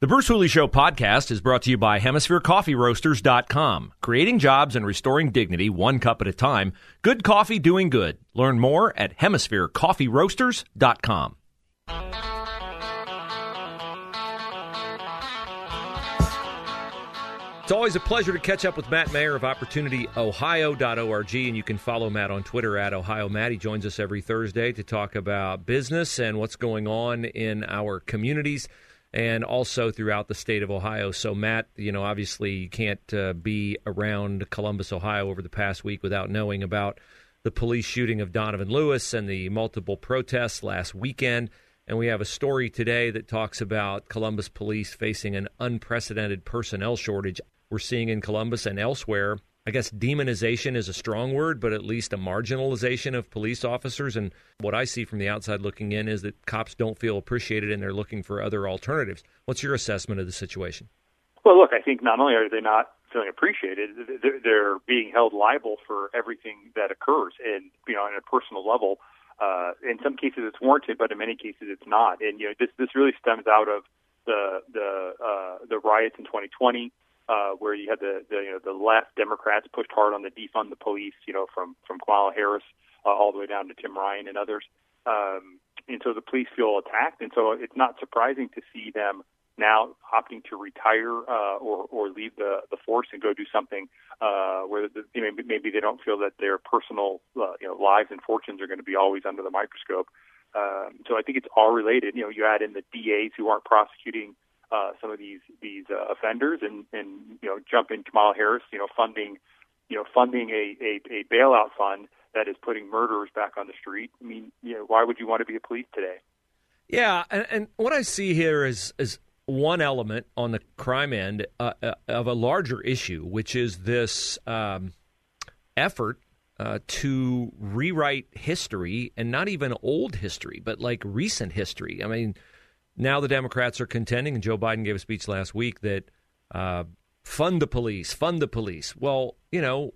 The Bruce Hooley Show podcast is brought to you by HemisphereCoffeeRoasters.com. Creating jobs and restoring dignity one cup at a time. Good coffee doing good. Learn more at HemisphereCoffeeRoasters.com. It's always a pleasure to catch up with Matt Mayer of OpportunityOhio.org, and you can follow Matt on Twitter at Ohio Matt. He joins us every Thursday to talk about business and what's going on in our communities and also throughout the state of Ohio. So, Matt, you know, obviously you can't uh, be around Columbus, Ohio over the past week without knowing about the police shooting of Donovan Lewis and the multiple protests last weekend. And we have a story today that talks about Columbus police facing an unprecedented personnel shortage we're seeing in Columbus and elsewhere. I guess demonization is a strong word, but at least a marginalization of police officers. And what I see from the outside looking in is that cops don't feel appreciated and they're looking for other alternatives. What's your assessment of the situation? Well, look, I think not only are they not feeling appreciated, they're being held liable for everything that occurs, and you know, on a personal level. Uh, in some cases, it's warranted, but in many cases, it's not. And you know, this this really stems out of the the uh, the riots in 2020 uh, where you had the, the you know the left Democrats pushed hard on the defund the police, you know, from from Kamala Harris uh, all the way down to Tim Ryan and others. Um, and so the police feel attacked, and so it's not surprising to see them now opting to retire uh, or or leave the the force and go do something uh, where the, you know, maybe they don't feel that their personal uh, you know lives and fortunes are going to be always under the microscope. Um, so I think it's all related. You know, you add in the DAs who aren't prosecuting uh, some of these these uh, offenders and and you know jump in Kamala Harris, you know, funding you know funding a, a a bailout fund that is putting murderers back on the street. I mean, you know, why would you want to be a police today? Yeah, and, and what I see here is is one element on the crime end uh, uh, of a larger issue, which is this um, effort uh, to rewrite history and not even old history, but like recent history. I mean, now the Democrats are contending, and Joe Biden gave a speech last week that uh, fund the police, fund the police. Well, you know,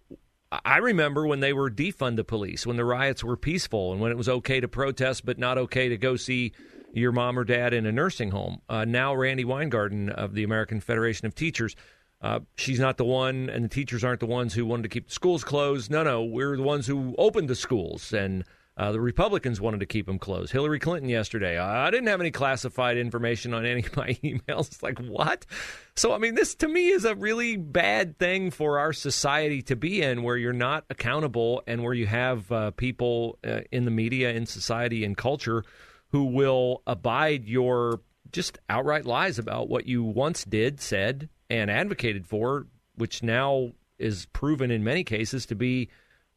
I remember when they were defund the police, when the riots were peaceful, and when it was okay to protest but not okay to go see your mom or dad in a nursing home. Uh, now, Randi Weingarten of the American Federation of Teachers. Uh, she's not the one, and the teachers aren't the ones who wanted to keep the schools closed. No, no, we're the ones who opened the schools and uh, the Republicans wanted to keep them closed. Hillary Clinton yesterday, I didn't have any classified information on any of my emails. It's like, what? So, I mean, this to me is a really bad thing for our society to be in where you're not accountable and where you have uh, people uh, in the media, in society, in culture who will abide your just outright lies about what you once did, said, and advocated for, which now is proven in many cases to be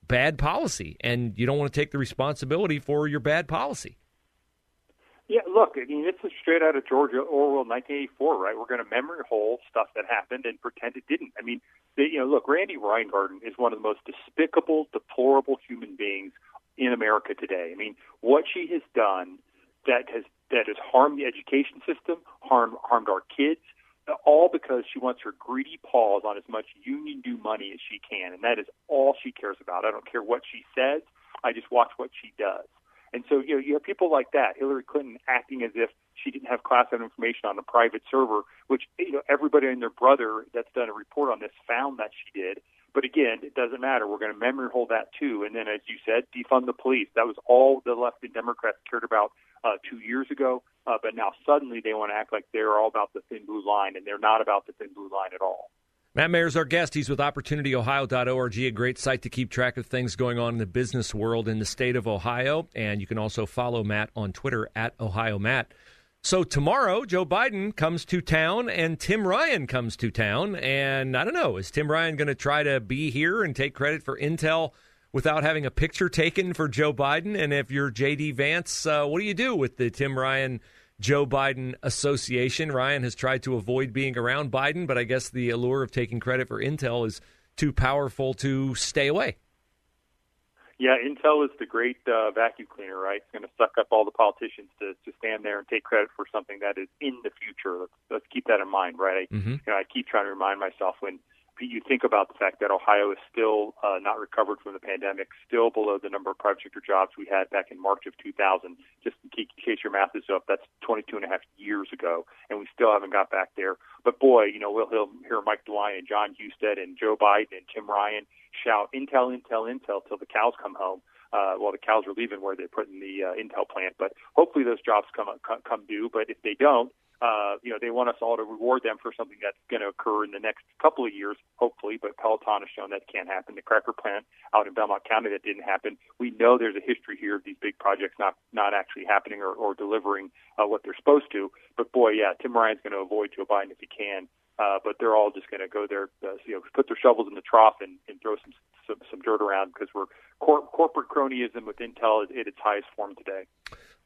bad policy, and you don't want to take the responsibility for your bad policy. Yeah, look, I mean, this is straight out of George Orwell, 1984, right? We're going to memory hole stuff that happened and pretend it didn't. I mean, they, you know, look, Randi Weingarten is one of the most despicable, deplorable human beings in America today. I mean, what she has done that has that has harmed the education system, harmed harmed our kids, all because she wants her greedy paws on as much union due money as she can, and that is all she cares about. I don't care what she says. I just watch what she does. And so, you know, you have people like that, Hillary Clinton acting as if she didn't have classified information on a private server, which, you know, everybody and their brother that's done a report on this found that she did. But again, it doesn't matter. We're going to memory hold that too. And then, as you said, defund the police. That was all the left and Democrats cared about uh, two years ago. Uh, but now suddenly they want to act like they're all about the thin blue line, and they're not about the thin blue line at all. Matt Mayer is our guest. He's with OpportunityOhio.org, a great site to keep track of things going on in the business world in the state of Ohio. And you can also follow Matt on Twitter at OhioMatt. So tomorrow, Joe Biden comes to town and Tim Ryan comes to town. And I don't know, is Tim Ryan going to try to be here and take credit for intel without having a picture taken for Joe Biden? And if you're J.D. Vance, uh, what do you do with the Tim Ryan Joe Biden association. Ryan has tried to avoid being around Biden, but I guess the allure of taking credit for Intel is too powerful to stay away. Yeah, Intel is the great uh, vacuum cleaner, right? It's going to suck up all the politicians to, to stand there and take credit for something that is in the future. Let's, let's keep that in mind, right? I, mm-hmm. you know, I keep trying to remind myself when you think about the fact that Ohio is still uh, not recovered from the pandemic, still below the number of private sector jobs we had back in March of 2000. Just in case your math is up, that's 22 and a half years ago, and we still haven't got back there. But boy, you know, we'll hear Mike DeWine and Jon Husted and Joe Biden and Tim Ryan shout Intel, Intel, Intel till the cows come home. Uh, well, the cows are leaving where they're putting the uh, Intel plant, but hopefully those jobs come come due. But if they don't, uh, you know, they want us all to reward them for something that's going to occur in the next couple of years, hopefully. But Peloton has shown that can't happen. The cracker plant out in Belmont County that didn't happen. We know there's a history here of these big projects not not actually happening or, or delivering uh, what they're supposed to. But boy, yeah, Tim Ryan's going to avoid Joe Biden if he can. Uh, but they're all just going to go there, uh, you know, put their shovels in the trough and, and throw some, some some dirt around because we're cor- corporate cronyism with Intel at its highest form today.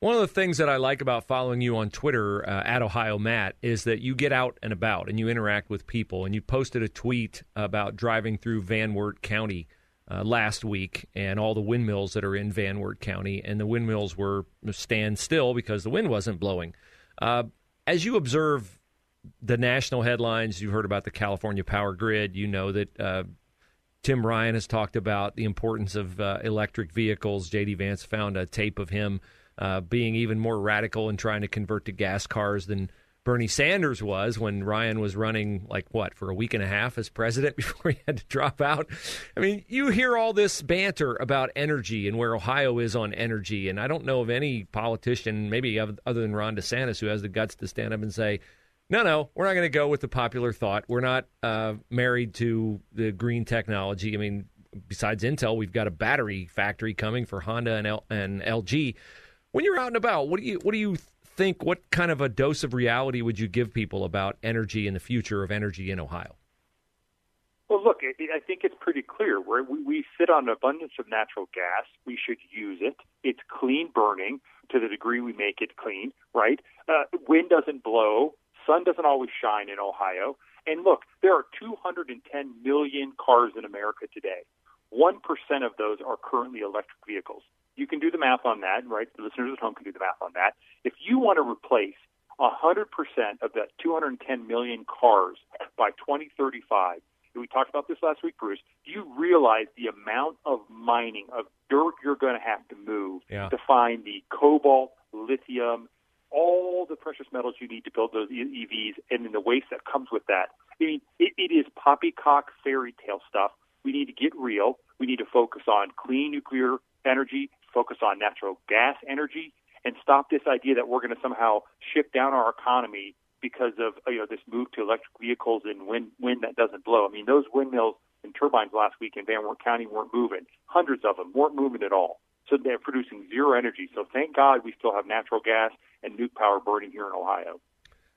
One of the things that I like about following you on Twitter uh, at Ohio Matt is that you get out and about and you interact with people. And you posted a tweet about driving through Van Wert County uh, last week and all the windmills that are in Van Wert County, and the windmills were stand still because the wind wasn't blowing. Uh, as you observe the national headlines, you've heard about the California power grid. You know that uh, Tim Ryan has talked about the importance of uh, electric vehicles. J.D. Vance found a tape of him uh, being even more radical and trying to convert to gas cars than Bernie Sanders was when Ryan was running, like, what, for a week and a half as president before he had to drop out. I mean, you hear all this banter about energy and where Ohio is on energy. And I don't know of any politician, maybe other than Ron DeSantis, who has the guts to stand up and say, no, no, we're not going to go with the popular thought. We're not uh, married to the green technology. I mean, besides Intel, we've got a battery factory coming for Honda and, L- and LG. When you're out and about, what do you what do you think? What kind of a dose of reality would you give people about energy and the future of energy in Ohio? Well, look, I think it's pretty clear. we we sit on an abundance of natural gas. We should use it. It's clean burning to the degree we make it clean, right? Uh, wind doesn't blow. Sun doesn't always shine in Ohio. And look, there are 210 million cars in America today. 1% of those are currently electric vehicles you can do the math on that, right? The listeners at home can do the math on that. If you want to replace 100% of that 210 million cars by 2035, we talked about this last week, Bruce. Do you realize the amount of mining of dirt you're going to have to move yeah. to find the cobalt, lithium, all the precious metals you need to build those EVs, and then the waste that comes with that? I mean, it, it is poppycock fairy tale stuff. We need to get real. We need to focus on clean nuclear energy, focus on natural gas energy, and stop this idea that we're going to somehow shift down our economy because of you know this move to electric vehicles and wind wind that doesn't blow. I mean, those windmills and turbines last week in Van Wert County weren't moving. Hundreds of them weren't moving at all. So they're producing zero energy. So thank God we still have natural gas and nuke power burning here in Ohio.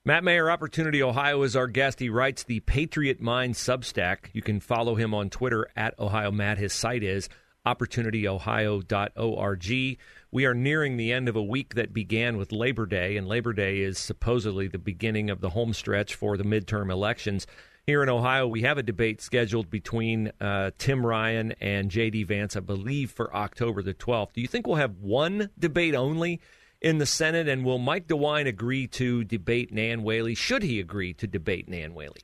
Matt Mayer, Opportunity Ohio, is our guest. He writes the Patriot Mind Substack. You can follow him on Twitter at Ohio Matt. His site is opportunityohio.org. We are nearing the end of a week that began with Labor Day, and Labor Day is supposedly the beginning of the home stretch for the midterm elections. Here in Ohio, we have a debate scheduled between uh, Tim Ryan and J.D. Vance, I believe, for October the 12th. Do you think we'll have one debate only in the Senate? And will Mike DeWine agree to debate Nan Whaley? Should he agree to debate Nan Whaley?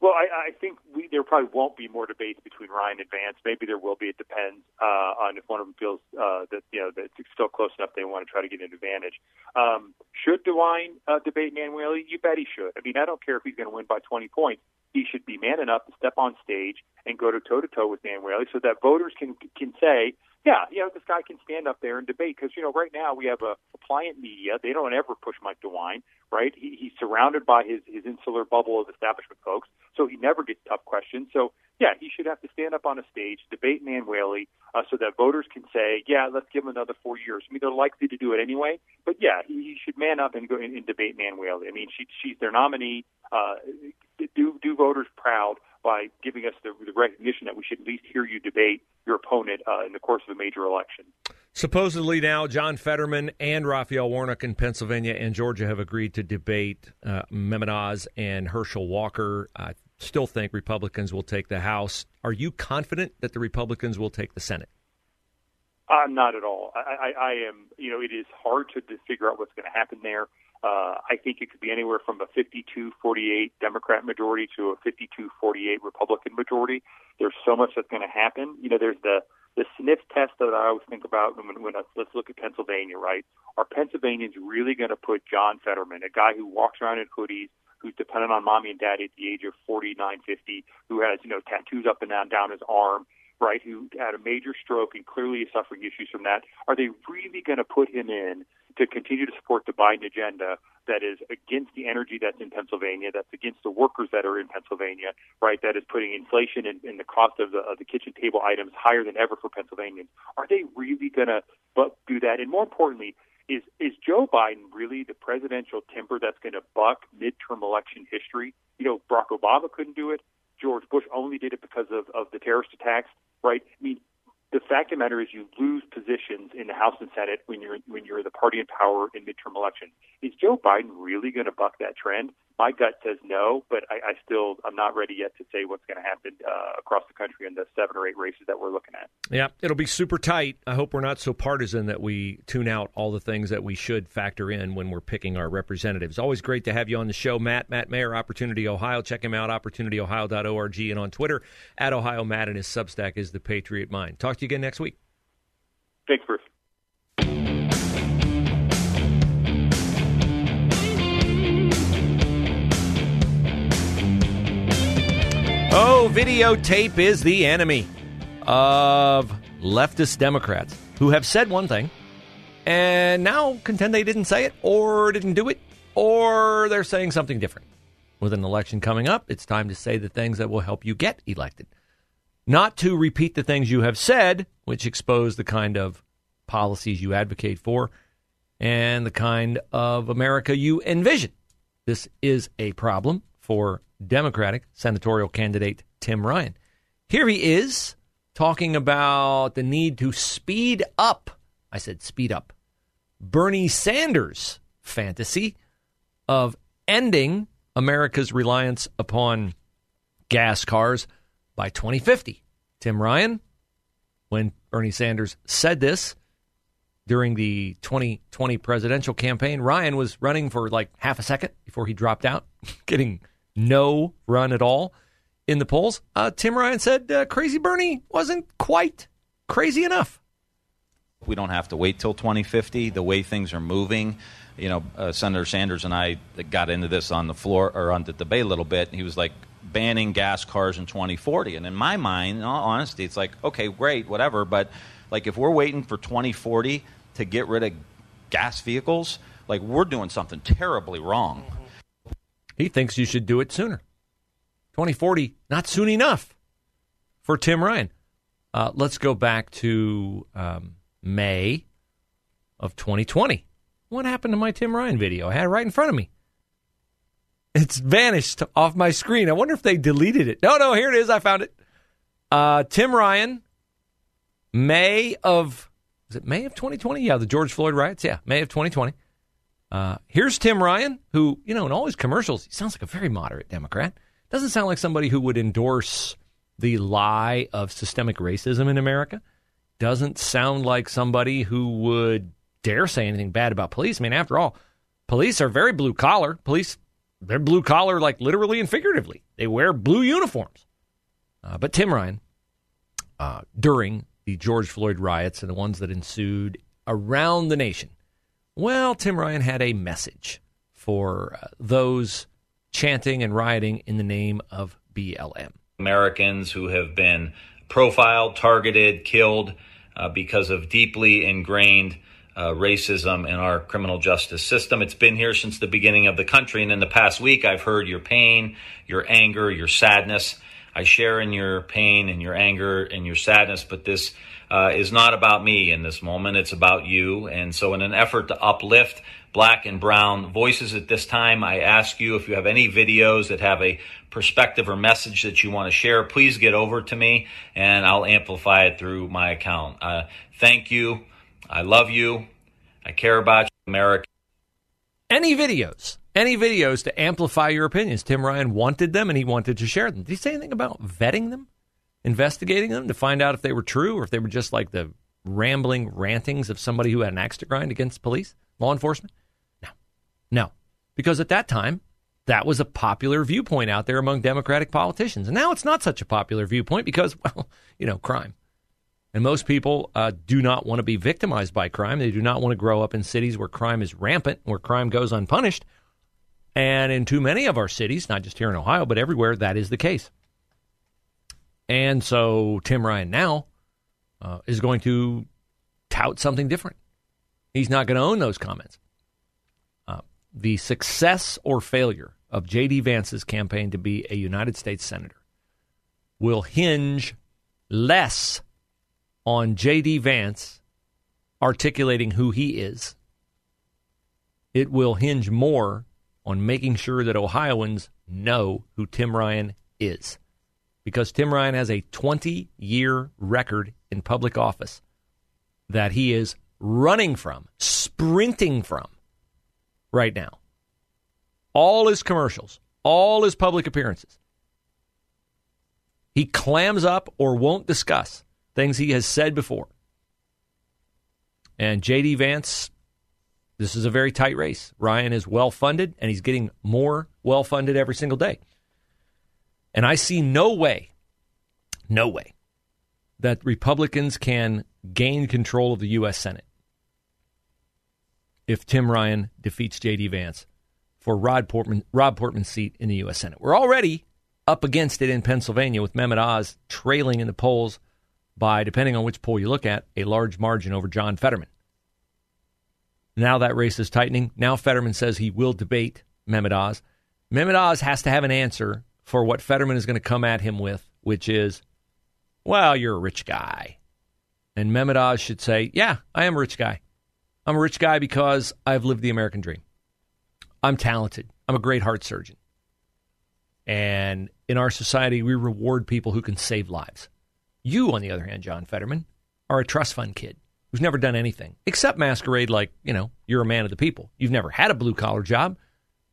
Well, I, I think we, there probably won't be more debates between Ryan and Vance. Maybe there will be. It depends uh, on if one of them feels uh, that you know that it's still close enough they want to try to get an advantage. Um, should DeWine uh, debate Nan Whaley? You bet he should. I mean, I don't care if he's going to win by 20 points. He should be man enough to step on stage and go to toe to toe with Nan Whaley, so that voters can can say, yeah, you know, this guy can stand up there and debate because you know right now we have a, a pliant media. They don't ever push Mike DeWine, right? He, he's surrounded by his his insular bubble of establishment folks, so he never gets tough questions. So yeah, he should have to stand up on a stage, debate Nan Whaley, uh, so that voters can say, yeah, let's give him another four years. I mean, they're likely to do it anyway, but yeah, he, he should man up and go and, and debate Nan Whaley. I mean, she, she's their nominee. Uh, do do voters proud by giving us the, the recognition that we should at least hear you debate your opponent uh, in the course of a major election. Supposedly now, John Fetterman and Raphael Warnock in Pennsylvania and Georgia have agreed to debate uh, Mehmet Oz and Herschel Walker. I still think Republicans will take the House. Are you confident that the Republicans will take the Senate? Uh, not at all. I, I, I am. You know, it is hard to, to figure out what's going to happen there. Uh, I think it could be anywhere from a 52-48 Democrat majority to a 52-48 Republican majority. There's so much that's going to happen. You know, there's the the sniff test that I always think about when, when I, let's look at Pennsylvania, right? Are Pennsylvanians really going to put John Fetterman, a guy who walks around in hoodies, who's dependent on mommy and daddy at the age of 49, 50, who has, you know, tattoos up and down, down his arm, right, who had a major stroke and clearly is suffering issues from that, are they really going to put him in to continue to support the Biden agenda that is against the energy that's in Pennsylvania, that's against the workers that are in Pennsylvania, right? That is putting inflation and, and the cost of the, of the kitchen table items higher than ever for Pennsylvanians. Are they really going to do that? And more importantly, is is Joe Biden really the presidential timber that's going to buck midterm election history? You know, Barack Obama couldn't do it. George Bush only did it because of, of the terrorist attacks, right? I mean, the fact of the matter is you lose positions in the House and Senate when you're when you're the party in power in midterm elections. Is Joe Biden really going to buck that trend? My gut says no, but I, I still I'm not ready yet to say what's going to happen uh, across the country in the seven or eight races that we're looking at. Yeah, it'll be super tight. I hope we're not so partisan that we tune out all the things that we should factor in when we're picking our representatives. Always great to have you on the show, Matt. Matt Mayer, Opportunity Ohio. Check him out, opportunityohio.org, and on Twitter at Ohio Matt, and his Substack is the Patriot Mind. Talk to you again next week. Thanks, Bruce. Oh, videotape is the enemy of leftist Democrats who have said one thing and now contend they didn't say it or didn't do it or they're saying something different. With an election coming up, it's time to say the things that will help you get elected. Not to repeat the things you have said, which expose the kind of policies you advocate for and the kind of America you envision. This is a problem for Democratic senatorial candidate Tim Ryan. Here he is talking about the need to speed up, I said speed up, Bernie Sanders' fantasy of ending America's reliance upon gas cars by 2050. Tim Ryan, when Bernie Sanders said this during the 2020 presidential campaign, Ryan was running for like half a second before he dropped out, getting no run at all in the polls. Uh, Tim Ryan said uh, Crazy Bernie wasn't quite crazy enough. We don't have to wait till 2050. The way things are moving, you know, uh, Senator Sanders and I got into this on the floor or on the debate a little bit. He was like banning gas cars in 2040, and in my mind, in all honesty, it's like okay, great, whatever. But like if we're waiting for 2040 to get rid of gas vehicles, like we're doing something terribly wrong. He thinks you should do it sooner. 2040, not soon enough for Tim Ryan. Uh, let's go back to um, May of 2020. What happened to my Tim Ryan video? I had it right in front of me. It's vanished off my screen. I wonder if they deleted it. No, no, here it is. I found it. Uh, Tim Ryan, May of, is it May of 2020? Yeah, the George Floyd riots. Yeah, May of 2020. Uh, here's Tim Ryan, who, you know, in all his commercials, he sounds like a very moderate Democrat. Doesn't sound like somebody who would endorse the lie of systemic racism in America. Doesn't sound like somebody who would dare say anything bad about police. I mean, after all, police are very blue collar. Police, they're blue collar, like literally and figuratively. They wear blue uniforms. Uh, but Tim Ryan, uh, during the George Floyd riots and the ones that ensued around the nation, well, Tim Ryan had a message for uh, those chanting and rioting in the name of BLM. Americans who have been profiled, targeted, killed uh, because of deeply ingrained uh, racism in our criminal justice system. It's been here since the beginning of the country. And in the past week, I've heard your pain, your anger, your sadness. I share in your pain and your anger and your sadness, but this uh, is not about me in this moment. It's about you. And so, in an effort to uplift black and brown voices at this time, I ask you if you have any videos that have a perspective or message that you want to share, please get over to me and I'll amplify it through my account. Uh, thank you. I love you. I care about you, America. Any videos, any videos to amplify your opinions. Tim Ryan wanted them and he wanted to share them. Did he say anything about vetting them, investigating them to find out if they were true or if they were just like the rambling rantings of somebody who had an axe to grind against police, law enforcement? No. Because at that time, that was a popular viewpoint out there among Democratic politicians. And now it's not such a popular viewpoint because, well, you know, crime. And most people uh, do not want to be victimized by crime. They do not want to grow up in cities where crime is rampant, where crime goes unpunished. And in too many of our cities, not just here in Ohio, but everywhere, that is the case. And so Tim Ryan now uh, is going to tout something different. He's not going to own those comments. The success or failure of J.D. Vance's campaign to be a United States Senator will hinge less on J.D. Vance articulating who he is. It will hinge more on making sure that Ohioans know who Tim Ryan is. Because Tim Ryan has a 20 year record in public office that he is running from, sprinting from right now. All his commercials, all his public appearances. He clams up or won't discuss things he has said before. And J.D. Vance, this is a very tight race. Ryan is well funded, and he's getting more well funded every single day. And I see no way, no way, that Republicans can gain control of the U.S. Senate if Tim Ryan defeats J.D. Vance for Rod Portman, Rob Portman's seat in the U.S. Senate. We're already up against it in Pennsylvania with Mehmet Oz trailing in the polls by, depending on which poll you look at, a large margin over John Fetterman. Now that race is tightening. Now Fetterman says he will debate Mehmet Oz. Mehmet Oz has to have an answer for what Fetterman is going to come at him with, which is, well, you're a rich guy. And Mehmet Oz should say, yeah, I am a rich guy. I'm a rich guy because I've lived the American dream. I'm talented. I'm a great heart surgeon. And in our society, we reward people who can save lives. You, on the other hand, John Fetterman, are a trust fund kid who's never done anything except masquerade like, you know, you're a man of the people. You've never had a blue collar job.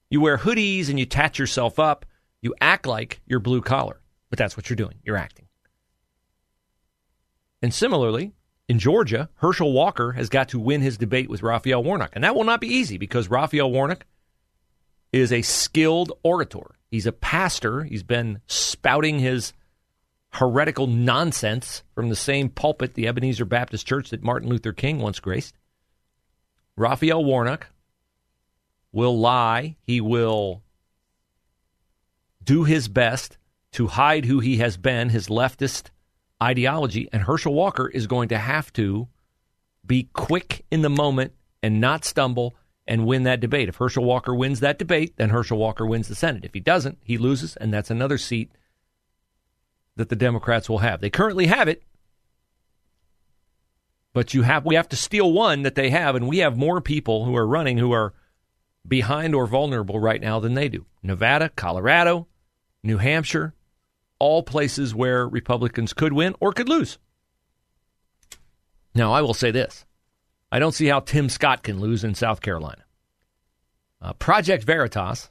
You wear hoodies and you tat yourself up. You act like you're blue collar, but that's what you're doing. You're acting. And similarly, in Georgia, Herschel Walker has got to win his debate with Raphael Warnock. And that will not be easy because Raphael Warnock is a skilled orator. He's a pastor. He's been spouting his heretical nonsense from the same pulpit, the Ebenezer Baptist Church that Martin Luther King once graced. Raphael Warnock will lie. He will do his best to hide who he has been, his leftist ideology. And Herschel Walker is going to have to be quick in the moment and not stumble and win that debate. If Herschel Walker wins that debate, then Herschel Walker wins the Senate. If he doesn't, he loses, and that's another seat that the Democrats will have. They currently have it, but you have we have to steal one that they have, and we have more people who are running who are behind or vulnerable right now than they do. Nevada, Colorado, New Hampshire, all places where Republicans could win or could lose. Now, I will say this. I don't see how Tim Scott can lose in South Carolina. Uh, Project Veritas,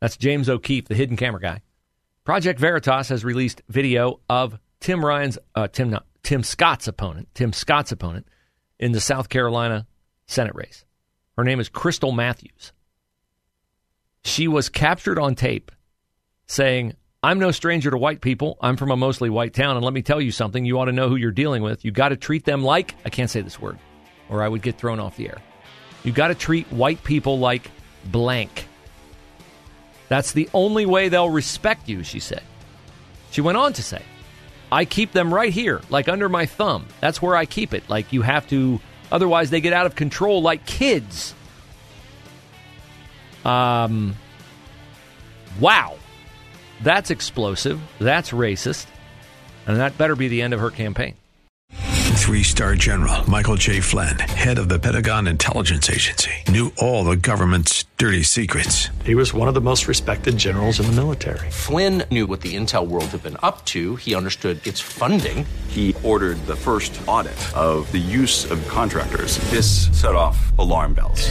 that's James O'Keefe, the hidden camera guy, Project Veritas has released video of Tim Ryan's uh, Tim no, Tim Scott's opponent, Tim Scott's opponent in the South Carolina Senate race. Her name is Krystle Matthews. She was captured on tape saying, "I'm no stranger to white people. I'm from a mostly white town, and let me tell you something. You ought to know who you're dealing with. You got to treat them like I can't say this word, or I would get thrown off the air. You got to treat white people like blank." That's the only way they'll respect you, she said. She went on to say, I keep them right here, like under my thumb. That's where I keep it. Like you have to, otherwise, they get out of control like kids. Um, wow. That's explosive. That's racist. And that better be the end of her campaign. Three star general Michael J. Flynn, head of the Pentagon Intelligence Agency, knew all the government's dirty secrets. He was one of the most respected generals in the military. Flynn knew what the intel world had been up to. He understood its funding. He ordered the first audit of the use of contractors. This set off alarm bells.